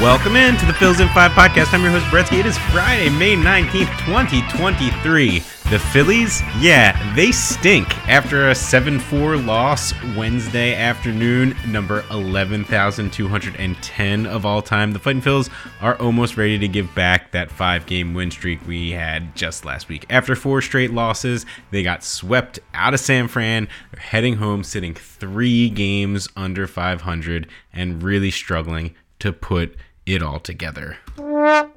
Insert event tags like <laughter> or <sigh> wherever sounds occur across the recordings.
Welcome in to the Phils in 5 podcast. I'm your host, Bretsky. It is Friday, May 19th, 2023. The Phillies, yeah, they stink after a 7 4 loss Wednesday afternoon, number 11,210 of all time. The Fighting Phils are almost ready to give back that five game win streak we had just last week. After four straight losses, they got swept out of San Fran. They're heading home, sitting three games under 500 and really struggling to put it all together. And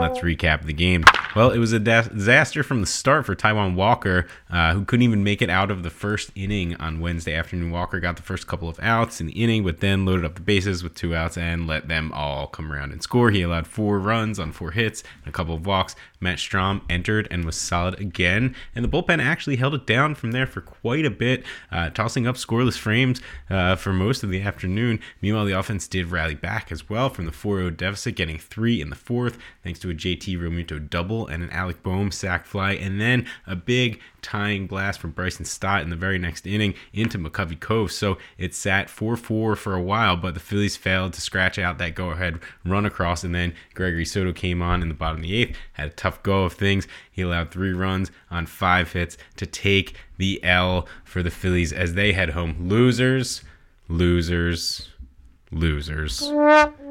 let's recap the game. Well, it was a disaster from the start for Taijuan Walker, uh, who couldn't even make it out of the first inning on Wednesday afternoon. Walker got the first couple of outs in the inning, but then loaded up the bases with two outs and let them all come around and score. He allowed four runs on four hits and a couple of walks. Matt Strahm entered and was solid again, and the bullpen actually held it down from there for quite a bit, uh, tossing up scoreless frames uh, for most of the afternoon. Meanwhile, the offense did rally back as well from the 4 0 deficit, getting three in the fourth, thanks to a JT Realmuto double and an Alec Bohm sac fly, and then a big tying blast from Bryson Stott in the very next inning into McCovey Cove. So it sat 4 4 for a while, but the Phillies failed to scratch out that go ahead run across, and then Gregory Soto came on in the bottom of the eighth, had a tough go of things. He allowed three runs on five hits to take the L for the Phillies as they head home. Losers, losers, losers. <laughs>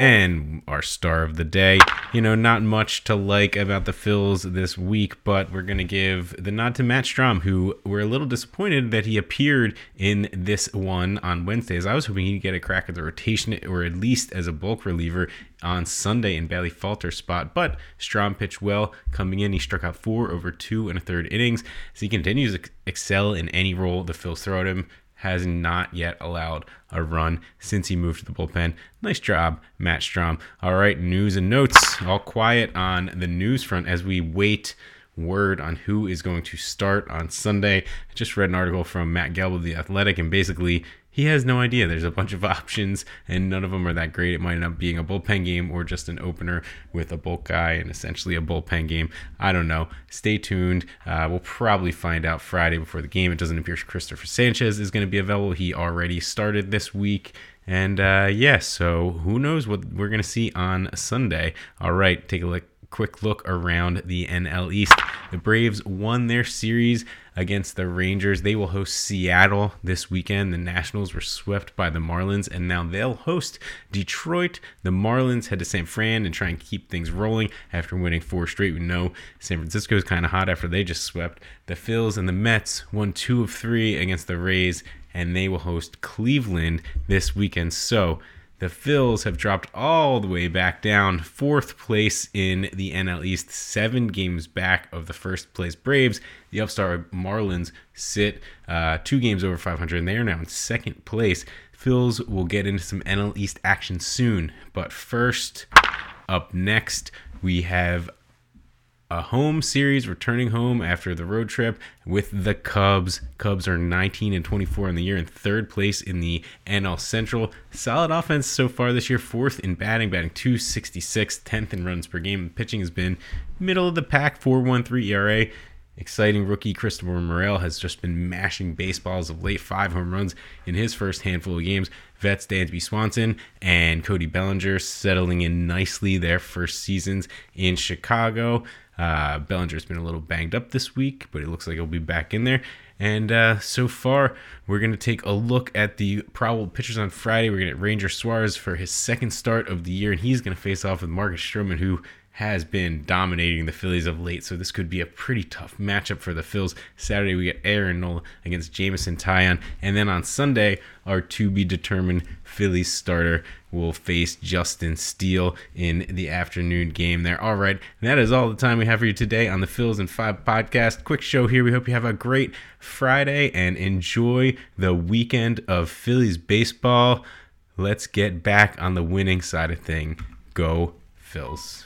And our star of the day. You know, not much to like about the Phils this week, but we're going to give the nod to Matt Strahm, who we're a little disappointed that he appeared in this one on Wednesdays. I was hoping he'd get a crack at the rotation or at least as a bulk reliever on Sunday in Bailey Falter spot, but Strahm pitched well coming in. He struck out four over two and a third innings as he continues to excel in any role the Phils throw at him has not yet allowed a run since he moved to the bullpen. Nice job, Matt Strahm. All right, news and notes. All quiet on the news front as we wait word on who is going to start on Sunday. I just read an article from Matt Gelb of The Athletic, and basically he has no idea. There's a bunch of <laughs> options, and none of them are that great. It might end up being a bullpen game or just an opener with a bulk guy and essentially a bullpen game. I don't know. Stay tuned. Uh, we'll probably find out Friday before the game. It doesn't appear Cristopher Sanchez is going to be available. He already started this week. And uh, yeah, so who knows what we're going to see on Sunday. All right, take a look quick look around the NL East. The Braves won their series against the Rangers. They will host Seattle this weekend. The Nationals were swept by the Marlins, and now they'll host Detroit. The Marlins head to San Fran and try and keep things rolling after winning four straight. We know San Francisco is kind of hot after they just swept. The Phils and the Mets won two of three against the Rays, and they will host Cleveland this weekend. So, the Phils have dropped all the way back down, fourth place in the NL East, seven games back of the first place Braves. The upstart Marlins sit uh, two games over 500, and they are now in second place. Phils will get into some NL East action soon, but first, up next, we have a home series returning home after the road trip with the Cubs. Cubs are 19 and 24 in the year in third place in the NL Central. Solid offense so far this year, fourth in batting, batting 266, 10th in runs per game. Pitching has been middle of the pack, 4.13 ERA. Exciting rookie Christopher Morel has just been mashing baseballs of late, five home runs in his first handful of games. Vets Dansby Swanson and Cody Bellinger settling in nicely their first seasons in Chicago. Uh, Bellinger's been a little banged up this week, but it looks like he'll be back in there. And uh, so far, we're going to take a look at the probable pitchers on Friday. We're going to Ranger Suarez for his second start of the year, and he's going to face off with Marcus Stroman, who has been dominating the Phillies of late, so this could be a pretty tough matchup for the Phils. Saturday we get Aaron Nola against Jameson Taillon, and then on Sunday our to be determined Phillies starter will face Justin Steele in the afternoon game there. All right, that is all the time we have for you today on the Phils and Five podcast. Quick show here. We hope you have a great Friday and enjoy the weekend of Phillies baseball. Let's get back on the winning side of thing. Go Phils.